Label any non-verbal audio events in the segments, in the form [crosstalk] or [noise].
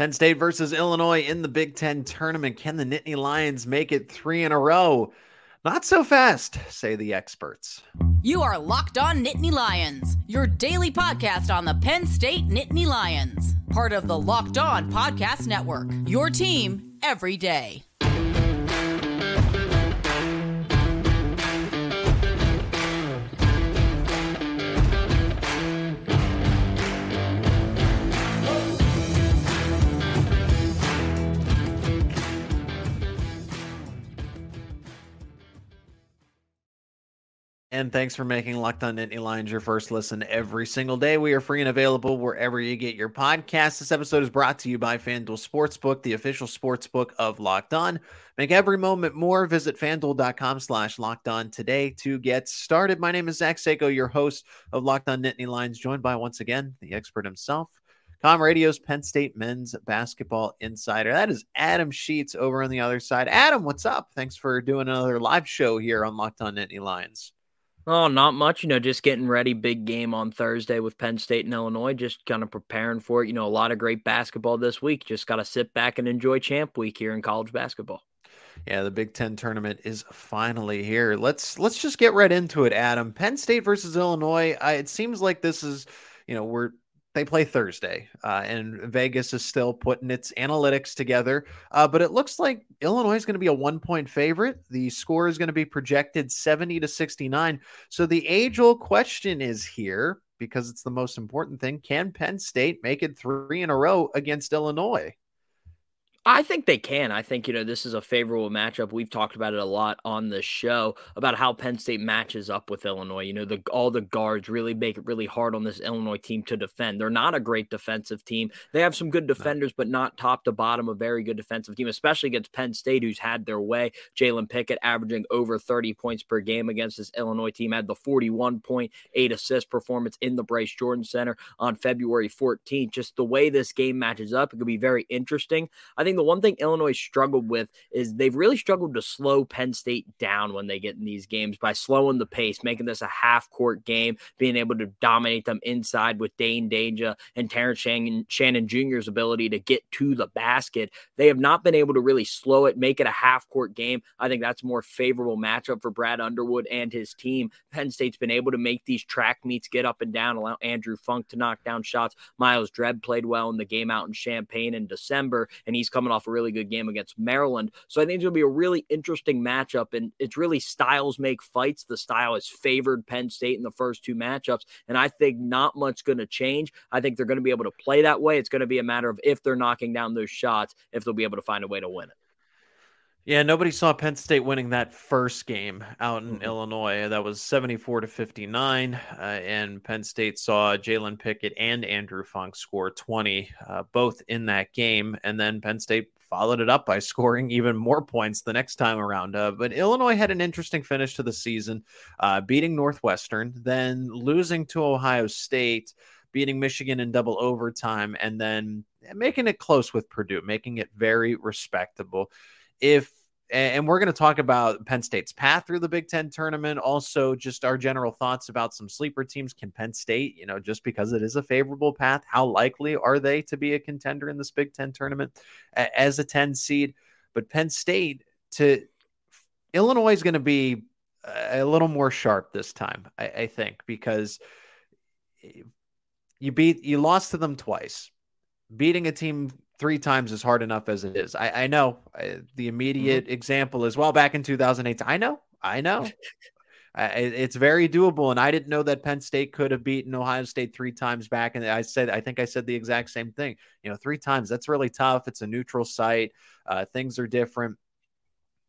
Penn State versus Illinois in the Big Ten tournament. Can the Nittany Lions make it three in a row? Not so fast, say the experts. You are Locked On Nittany Lions, your daily podcast on the Penn State Nittany Lions, part of the Locked On Podcast Network. Your team every day. And thanks for making Locked On Nittany Lions your first listen every single day. We are free and available wherever you get your podcasts. This episode is brought to you by FanDuel Sportsbook, the official sportsbook of Locked On. Make every moment more. Visit fanduel.com slash locked on today to get started. My name is Zach Seiko, your host of Locked On Nittany Lions, joined by once again the expert himself, ComRadio's Penn State men's basketball insider. That is Adam Sheets over on the other side. Adam, what's up? Thanks for doing another live show here on Locked On Nittany Lions. Oh, not much. You know, just getting ready. Big game on Thursday with Penn State and Illinois. Just kind of preparing for it. You know, a lot of great basketball this week. Just got to sit back and enjoy Champ Week here in college basketball. Yeah, the Big Ten tournament is finally here. Let's let's just get right into it, Adam. Penn State versus Illinois. I, it seems like this is, you know, we're they play Thursday, uh, and Vegas is still putting its analytics together. Uh, but it looks like Illinois is going to be a one point favorite. The score is going to be projected 70 to 69. So the age old question is here because it's the most important thing can Penn State make it three in a row against Illinois? I think they can. I think, you know, this is a favorable matchup. We've talked about it a lot on the show about how Penn State matches up with Illinois. You know, the all the guards really make it really hard on this Illinois team to defend. They're not a great defensive team. They have some good defenders, but not top to bottom, a very good defensive team, especially against Penn State, who's had their way. Jalen Pickett averaging over 30 points per game against this Illinois team, had the 41.8 assist performance in the Bryce Jordan Center on February 14th. Just the way this game matches up, it could be very interesting. I think think the one thing Illinois struggled with is they've really struggled to slow Penn State down when they get in these games by slowing the pace, making this a half court game, being able to dominate them inside with Dain Dainja and Terrence Shannon, Shannon Jr.'s ability to get to the basket. They have not been able to really slow it, make it a half court game. I think that's a more favorable matchup for Brad Underwood and his team. Penn State's been able to make these track meets get up and down, allow Andrew Funk to knock down shots. Myles Dread played well in the game out in Champaign in December, and he's coming off a really good game against Maryland. So I think it's going to be a really interesting matchup. And it's really styles make fights. The style has favored Penn State in the first two matchups. And I think not much going to change. I think they're going to be able to play that way. It's going to be a matter of if they're knocking down those shots, if they'll be able to find a way to win it. Yeah, nobody saw Penn State winning that first game out in mm-hmm. Illinois. That was 74 to 59. Uh, and Penn State saw Jalen Pickett and Andrew Funk score 20, uh, both in that game. And then Penn State followed it up by [laughs] scoring even more points the next time around. Uh, but Illinois had an interesting finish to the season, uh, beating Northwestern, then losing to Ohio State, beating Michigan in double overtime, and then making it close with Purdue, making it very respectable if and we're going to talk about Penn State's path through the Big Ten tournament. Also, just our general thoughts about some sleeper teams. Can Penn State, you know, just because it is a favorable path, how likely are they to be a contender in this Big Ten tournament as a 10 seed? But Penn State to Illinois is going to be a little more sharp this time, I, I think, because you beat, you lost to them twice. Beating a team three times is hard enough as it is. I, I know I, the immediate mm-hmm. example is well back in 2008. I know, I know. [laughs] I, it's very doable, and I didn't know that Penn State could have beaten Ohio State three times back. And I said, I think I said the exact same thing. You know, three times that's really tough. It's a neutral site. Uh, things are different,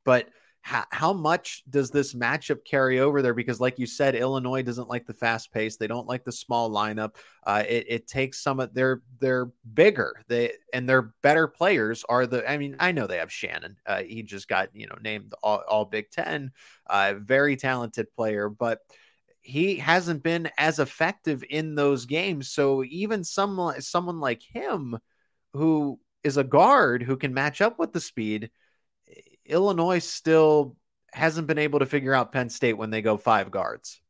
but how, how much does this matchup carry over there? Because, like you said, Illinois doesn't like the fast pace. They don't like the small lineup. Uh, it, it takes some of they're they're bigger. They and their better players are the. I mean, I know they have Shannon. Uh, he just got you know named all, all Big Ten. Uh, very talented player, but he hasn't been as effective in those games. So even someone someone like him, who is a guard who can match up with the speed Illinois still hasn't been able to figure out Penn State when they go five guards.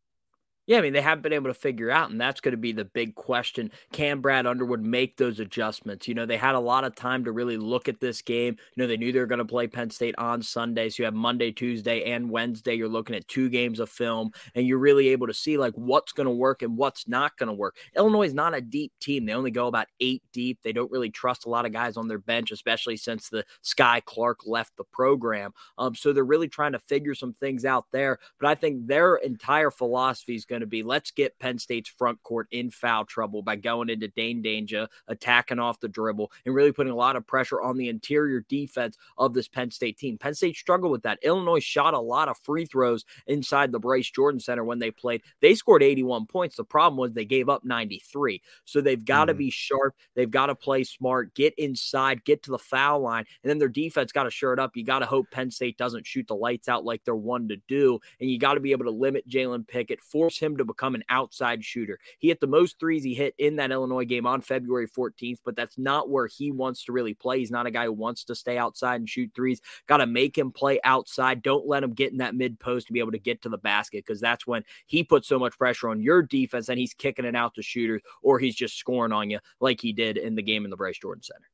Yeah, I mean, they haven't been able to figure out, and that's going to be the big question. Can Brad Underwood make those adjustments? You know, they had a lot of time to really look at this game. You know, they knew they were going to play Penn State on Sunday. So you have Monday, Tuesday, and Wednesday. You're looking at two games of film, and you're really able to see like what's going to work and what's not going to work. Illinois is not a deep team. They only go about eight deep. They don't really trust a lot of guys on their bench, especially since the Skyy Clark left the program. Um, so they're really trying to figure some things out there. But I think their entire philosophy is going going to be let's get Penn State's front court in foul trouble by going into Dain Dainja, attacking off the dribble, and really putting a lot of pressure on the interior defense of this Penn State team. Penn State struggled with that. Illinois shot a lot of free throws inside the Bryce Jordan Center when they played. They scored 81 points. The problem was they gave up 93. So they've got to mm-hmm. be sharp. They've got to play smart, get inside, get to the foul line, and then their defense got to shirt up. You got to hope Penn State doesn't shoot the lights out like they're one to do, and you got to be able to limit Jalen Pickett, force him him to become an outside shooter. He hit the most threes he hit in that Illinois game on February 14th, but that's not where he wants to really play. He's not a guy who wants to stay outside and shoot threes. Got to make him play outside. Don't let him get in that mid post to be able to get to the basket because that's when he puts so much pressure on your defense and he's kicking it out to shooters or he's just scoring on you like he did in the game in the Bryce Jordan Center.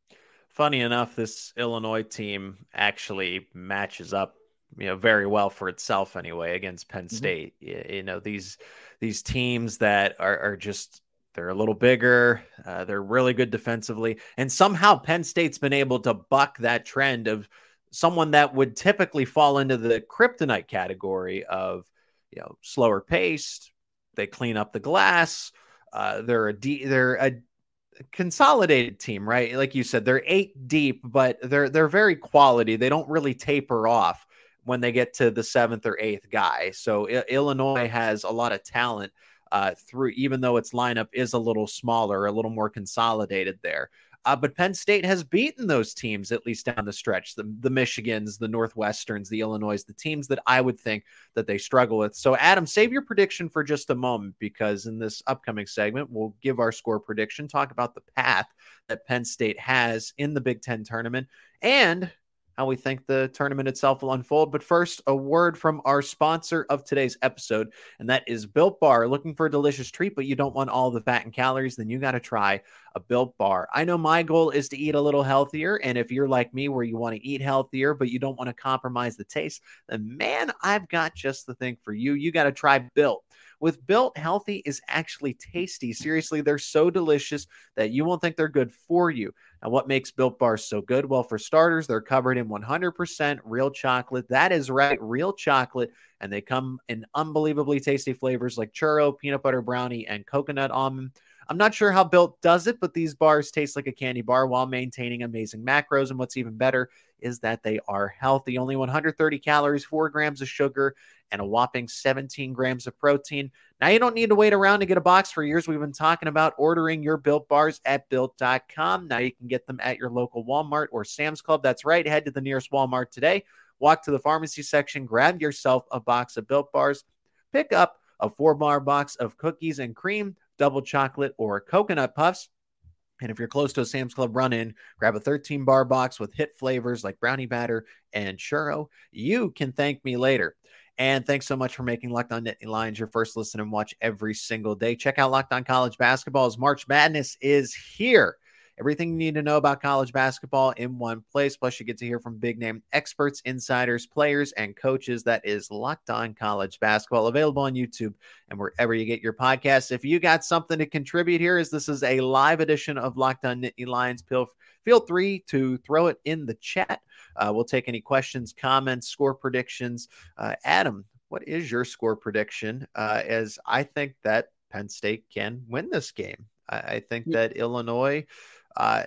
Funny enough, this Illinois team actually matches up you know very well for itself anyway against Penn mm-hmm. State. Mm-hmm. You, know these these teams that are, are just they're a little bigger, uh, they're really good defensively, and somehow Penn State's been able to buck that trend of someone that would typically fall into the kryptonite category of you know slower paced. They clean up the glass. Uh, they're a de- they're a consolidated team, right? Like you said, they're eight deep, but they're they're very quality. They don't really taper off when they get to the seventh or eighth guy. So I- Illinois has a lot of talent uh, through, even though its lineup is a little smaller, a little more consolidated there. Uh, but Penn State has beaten those teams at least down the stretch. The, the Michigans, the Northwesterns, the Illinois, the teams that I would think that they struggle with. So, Adam, save your prediction for just a moment because in this upcoming segment, we'll give our score prediction, talk about the path that Penn State has in the Big Ten tournament, and how we think the tournament itself will unfold. But first, a word from our sponsor of today's episode, and that is Built Bar. Looking for a delicious treat, but you don't want all the fat and calories, then you got to try a Built Bar. I know my goal is to eat a little healthier, and if you're like me, where you want to eat healthier, but you don't want to compromise the taste, then man, I've got just the thing for you. You got to try Built. With Built, healthy is actually tasty. Seriously, they're so delicious that you won't think they're good for you. Now, what makes Built Bars so good? Well, for starters, they're covered in 100% real chocolate. That is right, real chocolate. And they come in unbelievably tasty flavors like churro, peanut butter brownie, and coconut almond. I'm not sure how Built does it, but these bars taste like a candy bar while maintaining amazing macros. And what's even better is that they are healthy. Only 130 calories, four grams of sugar, and a whopping 17 grams of protein. Now, you don't need to wait around to get a box for years. We've been talking about ordering your built bars at built.com. Now you can get them at your local Walmart or Sam's Club. That's right. Head to the nearest Walmart today. Walk to the pharmacy section, grab yourself a box of built bars, pick up a four bar box of cookies and cream, double chocolate, or coconut puffs. And if you're close to a Sam's Club run in, grab a 13 bar box with hit flavors like brownie batter and churro. You can thank me later. And thanks so much for making Locked On Nittany Lions your first listen and watch every single day. Check out Locked On College Basketball as March Madness is here. Everything you need to know about college basketball in one place. Plus, you get to hear from big name experts, insiders, players, and coaches. That is Locked On College Basketball, available on YouTube and wherever you get your podcasts. If you got something to contribute here, as this is a live edition of Locked On Nittany Lions, feel, feel free to throw it in the chat. Uh, we'll take any questions, comments, score predictions. Uh, Adam, what is your score prediction? Uh, as I think that Penn State can win this game. I, I think that Illinois, uh,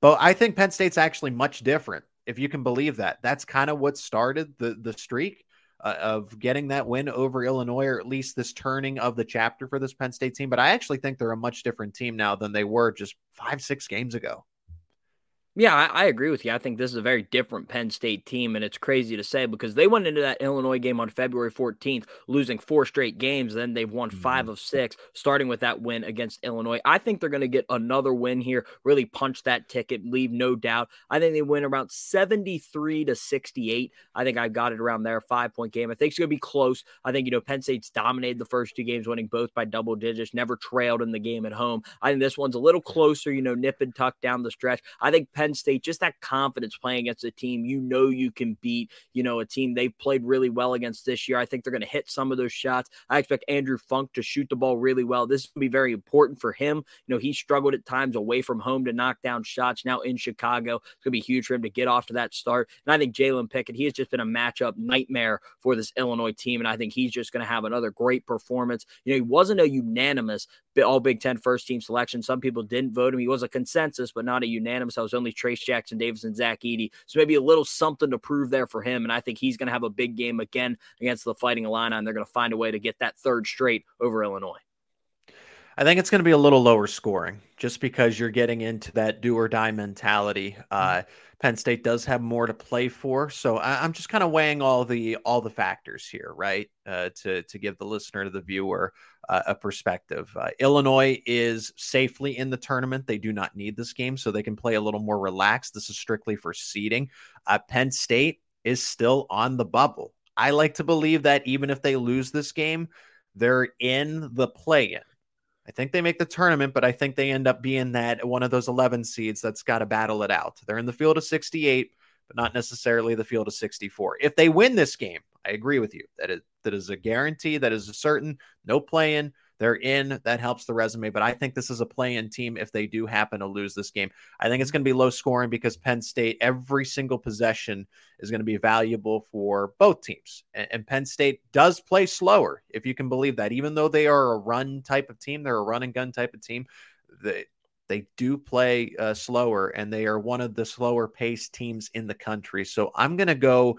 but I think Penn State's actually much different. If you can believe that, that's kind of what started the the streak. Uh, of getting that win over Illinois, or at least this turning of the chapter for this Penn State team. But I actually think they're a much different team now than they were just five, six games ago. Yeah, I, I, agree with you. I think this is a very different Penn State team, and it's crazy to say because they went into that Illinois game on February 14th, losing four straight games. Then they've won mm-hmm. five of six, starting with that win against Illinois. I think they're going to get another win here, really punch that ticket, leave no doubt. I think they win around 73 to 68. I think I've got it around there, five point game. I think it's going to be close. I think, you know, Penn State's dominated the first two games, winning both by double digits, never trailed in the game at home. I think this one's a little closer, you know, nip and tuck down the stretch. I think Penn Penn State, just that confidence playing against a team you know you can beat, you know, a team they've played really well against this year. I think they're going to hit some of those shots. I expect Andrew Funk to shoot the ball really well. This will be very important for him. You know, he struggled at times away from home to knock down shots. Now in Chicago, it's going to be huge for him to get off to that start. And I think Jalen Pickett, he has just been a matchup nightmare for this Illinois team. And I think he's just going to have another great performance. You know, he wasn't a unanimous all Big Ten first team selection. Some people didn't vote him. He was a consensus, but not a unanimous. I was only Trayce Jackson Davis and Zach Edey. So maybe a little something to prove there for him. And I think he's going to have a big game again against the Fighting Illini, and they're going to find a way to get that third straight over Illinois. I think it's going to be a little lower scoring just because you're getting into that do or die mentality. Uh, Penn State does have more to play for, so I, am just kind of weighing all the all the factors here, right? Uh, to to give the listener to the viewer uh, a perspective. Uh, Illinois is safely in the tournament; they do not need this game, so they can play a little more relaxed. This is strictly for seeding. Uh, Penn State is still on the bubble. I like to believe that even if they lose this game, they're in the play-in I think they make the tournament, but I think they end up being that one of those 11 seeds that's got to battle it out. They're in the field of 68, but not necessarily the field of 64. If they win this game, I agree with you that it that is a guarantee, that is a certain no play-in. They're in. That helps the resume. But I think this is a play in team if they do happen to lose this game. I think it's going to be low scoring because Penn State, every single possession is going to be valuable for both teams. And, and Penn State does play slower, if you can believe that. Even though they are a run type of team, they're a run and gun type of team. They, they do play uh, slower, and they are one of the slower paced teams in the country. So I'm going to go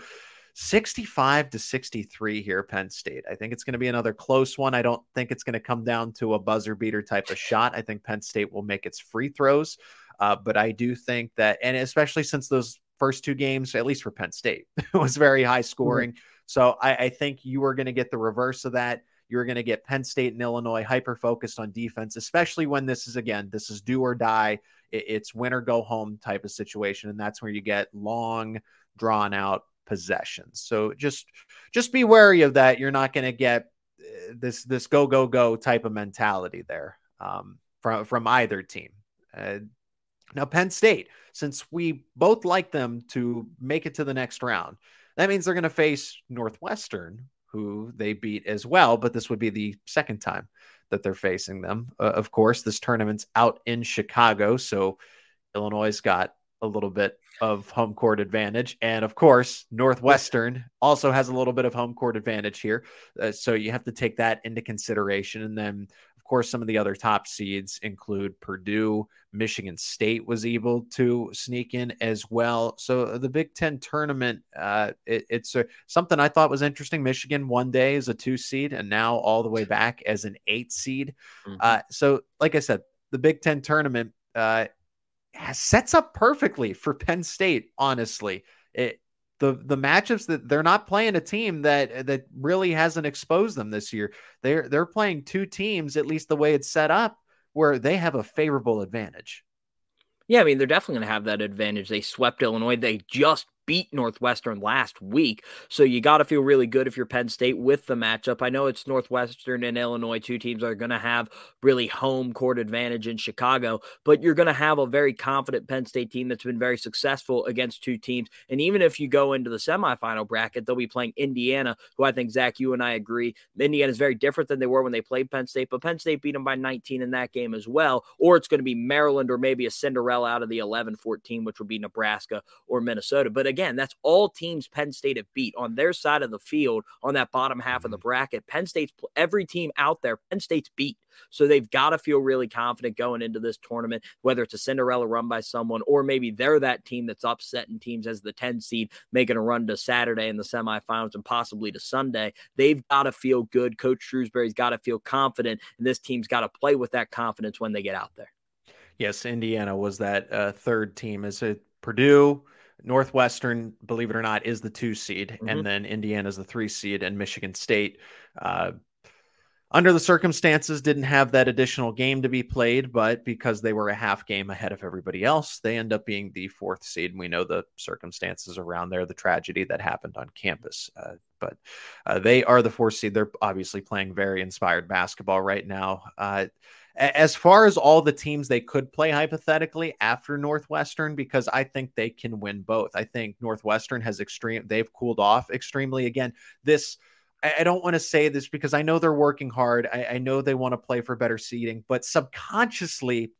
65 to 63 here, Penn State. I think it's going to be another close one. I don't think it's going to come down to a buzzer beater type of shot. I think Penn State will make its free throws. Uh, but I do think that, and especially since those first two games, at least for Penn State, [laughs] was very high scoring. Mm-hmm. So I, I think you are going to get the reverse of that. You're going to get Penn State and Illinois hyper focused on defense, especially when this is again, this is do or die. It's win or go home type of situation. And that's where you get long, drawn out possessions. So just just be wary of that. You're not going to get uh, this this go go go type of mentality there um, from from either team. Uh, now Penn State, since we both like them to make it to the next round, that means they're going to face Northwestern, who they beat as well. But this would be the second time that they're facing them. Uh, of course, this tournament's out in Chicago, so Illinois got a little bit of home court advantage. And of course, Northwestern also has a little bit of home court advantage here. Uh, so you have to take that into consideration. And then, of course, some of the other top seeds include Purdue, Michigan State was able to sneak in as well. So the Big Ten tournament, uh, it, it's a, something I thought was interesting. Michigan one day is a two seed and now all the way back as an eight seed. Mm-hmm. Uh, so, like I said, the Big Ten tournament uh, sets up perfectly for Penn State. Honestly, it, the the matchups that they're not playing a team that that really hasn't exposed them this year. They're they're playing two teams, at least the way it's set up, where they have a favorable advantage. Yeah, I mean they're definitely going to have that advantage. They swept Illinois. They just beat Northwestern last week. So you got to feel really good if you're Penn State with the matchup. I know it's Northwestern and Illinois, two teams are going to have really home court advantage in Chicago, but you're going to have a very confident Penn State team that's been very successful against two teams. And even if you go into the semifinal bracket, they'll be playing Indiana, who I think, Zach, you and I agree, Indiana is very different than they were when they played Penn State, but Penn State beat them by 19 in that game as well. Or it's going to be Maryland or maybe a Cinderella out of the 11 14, which would be Nebraska or Minnesota. But again, that's all teams Penn State have beat on their side of the field on that bottom half of the mm-hmm. bracket. Penn State's every team out there, Penn State's beat. So they've got to feel really confident going into this tournament, whether it's a Cinderella run by someone or maybe they're that team that's upsetting teams as the 10 seed, making a run to Saturday in the semifinals and possibly to Sunday. They've got to feel good. Coach Shrewsberry's got to feel confident, and this team's got to play with that confidence when they get out there. Yes, Indiana was that uh, third team. Is it Purdue? Northwestern, believe it or not, is the two seed, mm-hmm. and then Indiana is the three seed, and Michigan State. Uh, under the circumstances, didn't have that additional game to be played, but because they were a half game ahead of everybody else, they end up being the fourth seed. And we know the circumstances around there, the tragedy that happened on campus. Uh, but uh, they are the fourth seed. They're obviously playing very inspired basketball right now. As far as all the teams they could play hypothetically after Northwestern, because I think they can win both. I think Northwestern has extreme, they've cooled off extremely. Again, this, I, don't want to say this because I know they're working hard. I, I know they want to play for better seating, but subconsciously,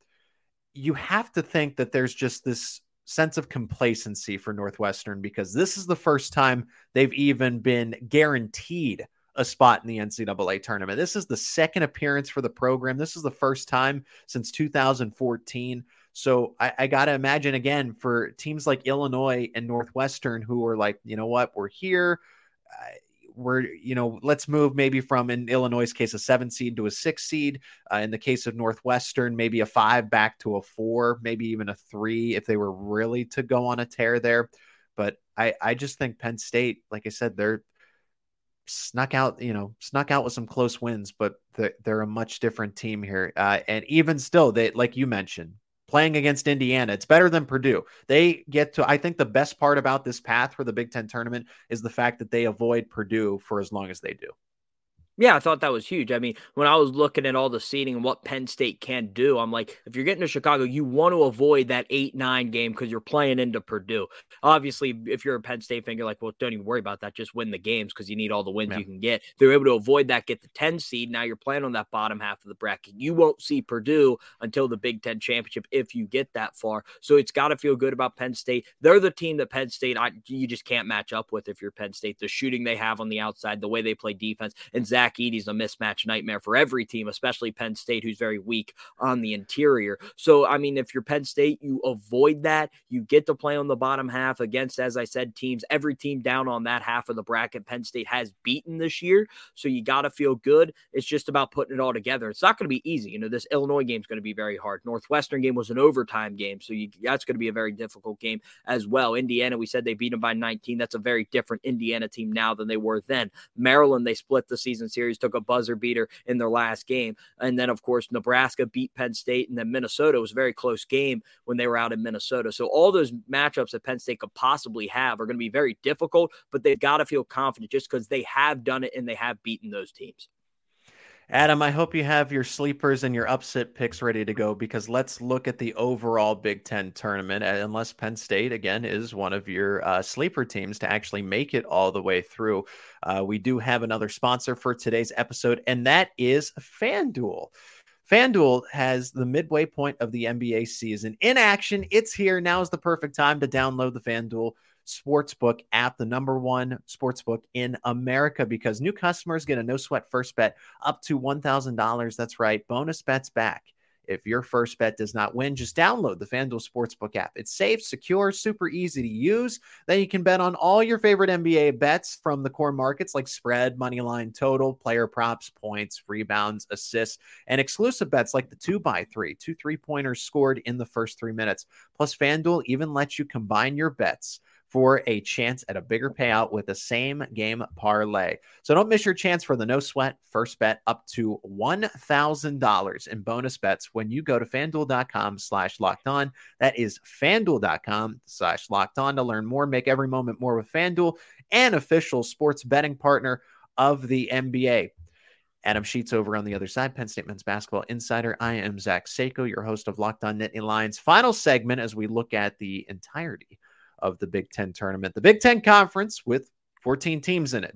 you have to think that there's just this sense of complacency for Northwestern because this is the first time they've even been guaranteed a spot in the NCAA tournament. This is the second appearance for the program. This is the first time since 2014. So I, I got to imagine again for teams like Illinois and Northwestern who are like, you know what, we're here. We're, you know, let's move maybe from in Illinois' case, a seven seed to a six seed. Uh, in the case of Northwestern, maybe a five back to a four, maybe even a three if they were really to go on a tear there. But I, I just think Penn State, like I said, they're snuck out, you know, snuck out with some close wins, but they're, they're a much different team here. Uh, and even still, they like you mentioned, playing against Indiana, it's better than Purdue. They get to. I think the best part about this path for the Big Ten tournament is the fact that they avoid Purdue for as long as they do. Yeah, I thought that was huge. I mean, when I was looking at all the seating and what Penn State can do, I'm like, if you're getting to Chicago, you want to avoid that 8 9 game because you're playing into Purdue. Obviously, if you're a Penn State fan, you're like, well, don't even worry about that. Just win the games because you need all the wins yeah. you can get. They're able to avoid that, get the 10 seed. Now you're playing on that bottom half of the bracket. You won't see Purdue until the Big Ten championship if you get that far. So it's got to feel good about Penn State. They're the team that Penn State, I, you just can't match up with if you're Penn State. The shooting they have on the outside, the way they play defense, and Zach Edey's a mismatch mismatch nightmare for every team, especially Penn State, who's very weak on the interior. So, I mean, if you're Penn State, you avoid that. You get to play on the bottom half against, as I said, teams, every team down on that half of the bracket Penn State has beaten this year. So you got to feel good. It's just about putting it all together. It's not going to be easy. You know, this Illinois game is going to be very hard. Northwestern game was an overtime game. So you, that's going to be a very difficult game as well. Indiana, we said they beat them by 19. That's a very different Indiana team now than they were then. Maryland, they split the season series, took a buzzer beater in their last game. And then, of course, Nebraska beat Penn State, and then Minnesota was a very close game when they were out in Minnesota. So all those matchups that Penn State could possibly have are going to be very difficult, but they've got to feel confident just because they have done it and they have beaten those teams. Adam, I hope you have your sleepers and your upset picks ready to go because let's look at the overall Big Ten tournament. Unless Penn State, again, is one of your uh, sleeper teams to actually make it all the way through, uh, we do have another sponsor for today's episode, and that is FanDuel. FanDuel has the midway point of the NBA season in action. It's here. Now is the perfect time to download the FanDuel sportsbook app, the number one sportsbook in America, because new customers get a no sweat first bet up to $1,000. That's right, bonus bets back. If your first bet does not win, just download the FanDuel Sportsbook app. It's safe, secure, super easy to use. Then you can bet on all your favorite NBA bets from the core markets like spread, money line, total, player props, points, rebounds, assists, and exclusive bets like the two by three, two three pointers scored in the first three minutes. Plus, FanDuel even lets you combine your bets for a chance at a bigger payout with the same game parlay. So don't miss your chance for the no sweat first bet up to $1,000 in bonus bets when you go to fanduel.com slash locked on. That is fanduel.com slash locked on to learn more. Make every moment more with Fanduel, an official sports betting partner of the NBA. Adam Sheets over on the other side, Penn State men's basketball insider. I am Zach Seiko, your host of Locked On Nittany Lions. Final segment as we look at the entirety of the Big Ten tournament. The Big Ten Conference, with 14 teams in it,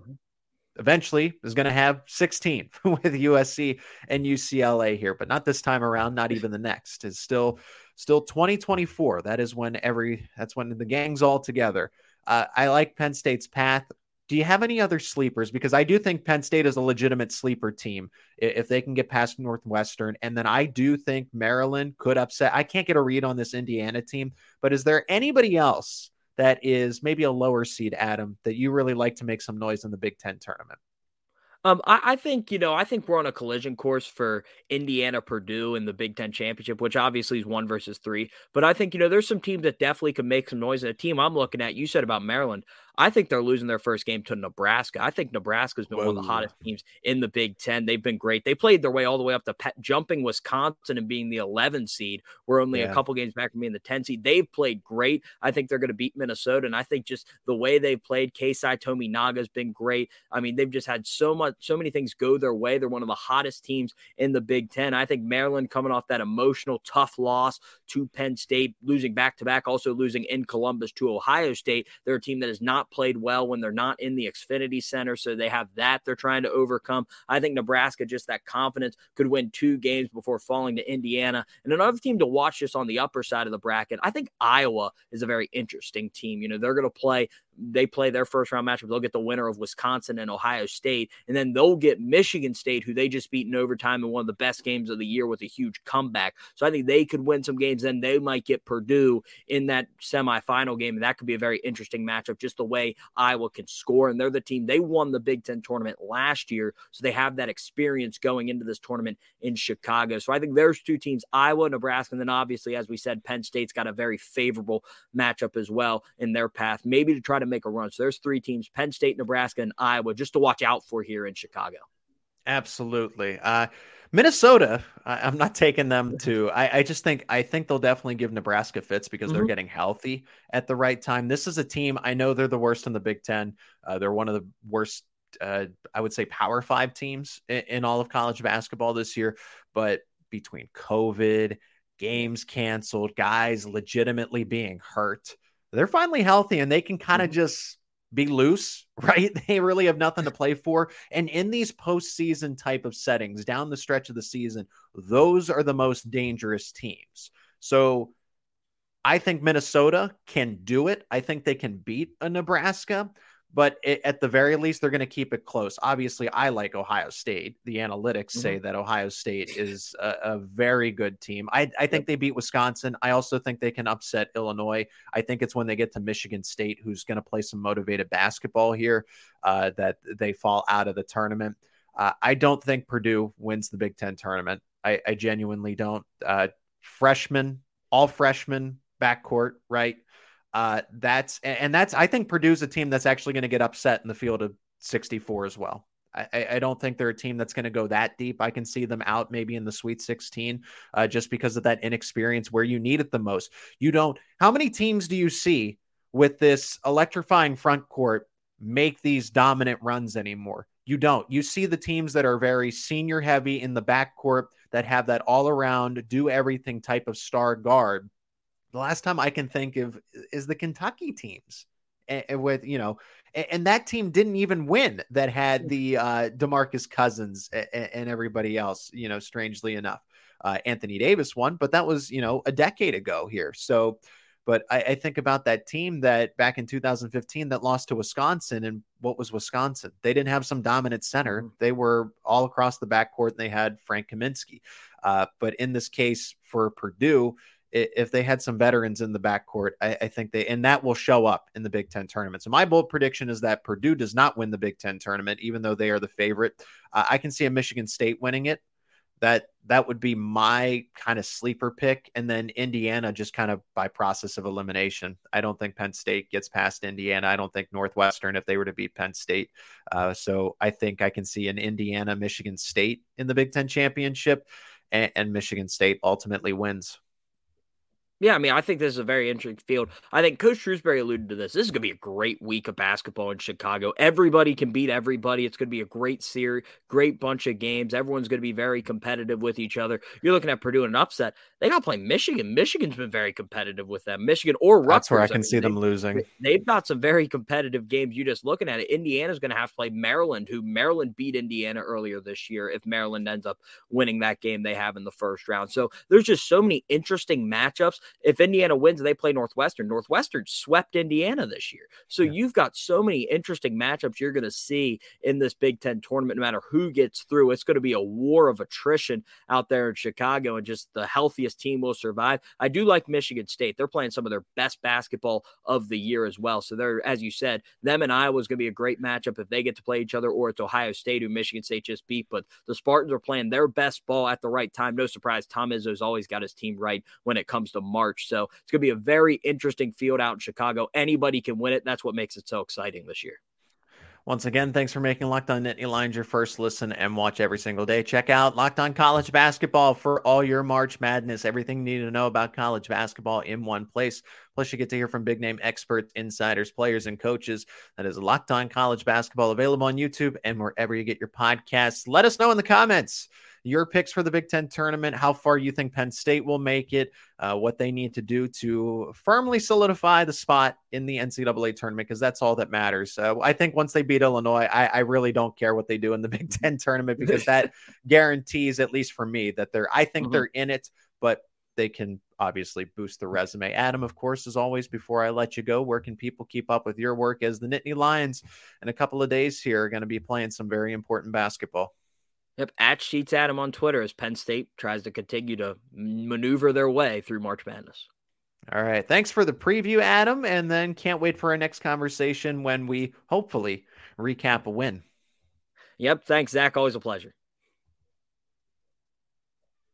eventually is going to have 16 [laughs] with USC and UCLA here, but not this time around, not even the next. Is still still 2024. That is when every that's when the gang's all together. Uh, I like Penn State's path. Do you have any other sleepers? Because I do think Penn State is a legitimate sleeper team if they can get past Northwestern. And then I do think Maryland could upset. I can't get a read on this Indiana team, but is there anybody else that is maybe a lower seed, Adam, that you really like to make some noise in the Big Ten tournament? Um, I, I, think you know, I think we're on a collision course for Indiana, Purdue in the Big Ten championship, which obviously is one versus three. But I think you know, there's some teams that definitely can make some noise. And a team I'm looking at, you said about Maryland. I think they're losing their first game to Nebraska. I think Nebraska's been Whoa. one of the hottest teams in the Big Ten. They've been great. They played their way all the way up to pe- jumping Wisconsin and being the 11 seed. We're only yeah. a couple games back from being the 10 seed. They've played great. I think they're going to beat Minnesota. And I think just the way they've played, Keisei Tominaga has been great. I mean, they've just had so much, so many things go their way. They're one of the hottest teams in the Big Ten. I think Maryland coming off that emotional, tough loss to Penn State, losing back to back, also losing in Columbus to Ohio State. They're a team that is not played well when they're not in the Xfinity Center, so they have that they're trying to overcome. I think Nebraska, just that confidence, could win two games before falling to Indiana. And another team to watch just on the upper side of the bracket, I think Iowa is a very interesting team. You know, they're going to play they play their first round matchup. They'll get the winner of Wisconsin and Ohio State, and then they'll get Michigan State, who they just beat in overtime in one of the best games of the year with a huge comeback. So I think they could win some games. Then they might get Purdue in that semifinal game, and that could be a very interesting matchup. Just the way Iowa can score, and they're the team they won the Big Ten tournament last year, so they have that experience going into this tournament in Chicago. So I think there's two teams, Iowa, Nebraska, and then obviously, as we said, Penn State's got a very favorable matchup as well in their path, maybe to try to make a run. So there's three teams: Penn State, Nebraska, and Iowa, just to watch out for here in Chicago. Absolutely. Uh, Minnesota, I, am not taking them [laughs] to. I, I, just think I think they'll definitely give Nebraska fits because mm-hmm. they're getting healthy at the right time. This is a team I know they're the worst in the Big Ten. Uh, they're one of the worst. Uh, I would say Power Five teams in, in all of college basketball this year. But between COVID, games canceled, guys legitimately being hurt, they're finally healthy and they can kind of mm-hmm. just be loose, [laughs] right? They really have nothing to [laughs] play for. And in these postseason type of settings, down the stretch of the season, those are the most dangerous teams. So I think Minnesota can do it. I think they can beat a Nebraska but it, at the very least, they're going to keep it close. Obviously, I like Ohio State. The analytics mm-hmm. say that Ohio State is a, a very good team. I, I think yep. they beat Wisconsin. I also think they can upset Illinois. I think it's when they get to Michigan State, who's going to play some motivated basketball here, uh, that they fall out of the tournament. Uh, I don't think Purdue wins the Big Ten tournament. I, I genuinely don't. Uh, freshmen, all freshmen backcourt, right? Uh, that's and that's I think Purdue's a team that's actually going to get upset in the field of 64 as well. I, I don't think they're a team that's going to go that deep. I can see them out maybe in the Sweet 16 uh, just because of that inexperience where you need it the most. You don't. How many teams do you see with this electrifying front court make these dominant runs anymore? You don't. You see the teams that are very senior heavy in the backcourt that have that all around, do everything type of star guard the last time I can think of is the Kentucky teams and, with you know and, that team didn't even win that had the uh DeMarcus Cousins and, and everybody else you know strangely enough. Uh, Anthony Davis won but that was you know a decade ago here. So but I, I, think about that team that back in 2015 that lost to Wisconsin and what was Wisconsin? They didn't have some dominant center. Mm-hmm. they were all across the backcourt and they had Frank Kaminsky. Uh, but in this case for Purdue if they had some veterans in the backcourt, I, I, think they and that will show up in the Big Ten tournament. So my bold prediction is that Purdue does not win the Big Ten tournament, even though they are the favorite. Uh, I can see a Michigan State winning it. That that would be my kind of sleeper pick, and then Indiana just kind of by process of elimination. I don't think Penn State gets past Indiana. I don't think Northwestern if they were to beat Penn State. Uh, so I think I can see an Indiana Michigan State in the Big Ten championship, and, and Michigan State ultimately wins. Yeah, I mean, I think this is a very interesting field. I think Coach Shrewsberry alluded to this. This is going to be a great week of basketball in Chicago. Everybody can beat everybody. It's going to be a great series, great bunch of games. Everyone's going to be very competitive with each other. You're looking at Purdue in an upset. They got to play Michigan. Michigan's been very competitive with them. Michigan or Rutgers. That's where I can I mean, see them losing. They've got some very competitive games. You just looking at it. Indiana's going to have to play Maryland, who Maryland beat Indiana earlier this year. If Maryland ends up winning that game they have in the first round, so there's just so many interesting matchups if Indiana wins, and they play Northwestern. Northwestern swept Indiana this year. So yeah. you've got so many interesting matchups you're going to see in this Big Ten tournament, no matter who gets through. It's going to be a war of attrition out there in Chicago, and just the healthiest team will survive. I do like Michigan State. They're playing some of their best basketball of the year as well. So they're, as you said, them and Iowa is going to be a great matchup if they get to play each other, or it's Ohio State, who Michigan State just beat. But the Spartans are playing their best ball at the right time. No surprise, Tom Izzo's always got his team right when it comes to March. So it's going to be a very interesting field out in Chicago. Anybody can win it. That's what makes it so exciting this year. Once again, thanks for making Locked On Nittany your first listen and watch every single day. Check out Locked On College Basketball for all your March Madness. Everything you need to know about college basketball in one place. Plus, you get to hear from big name experts, insiders, players, and coaches. That is Locked On College Basketball available on YouTube and wherever you get your podcasts. Let us know in the comments your picks for the Big Ten tournament, how far you think Penn State will make it, uh, what they need to do to firmly solidify the spot in the NCAA tournament, because that's all that matters. Uh, I think once they beat Illinois, I, I, really don't care what they do in the [laughs] Big Ten tournament [laughs] because that guarantees, at least for me, that they're, I think mm-hmm. they're in it, but they can obviously boost the resume. Adam, of course, as always, before I let you go, where can people keep up with your work as the Nittany Lions in a couple of days here are going to be playing some very important basketball? Yep, at Sheets Adam on Twitter as Penn State tries to continue to maneuver their way through March Madness. All right. Thanks for the preview, Adam. And then can't wait for our next conversation when we hopefully recap a win. Yep. Thanks, Zach. Always a pleasure.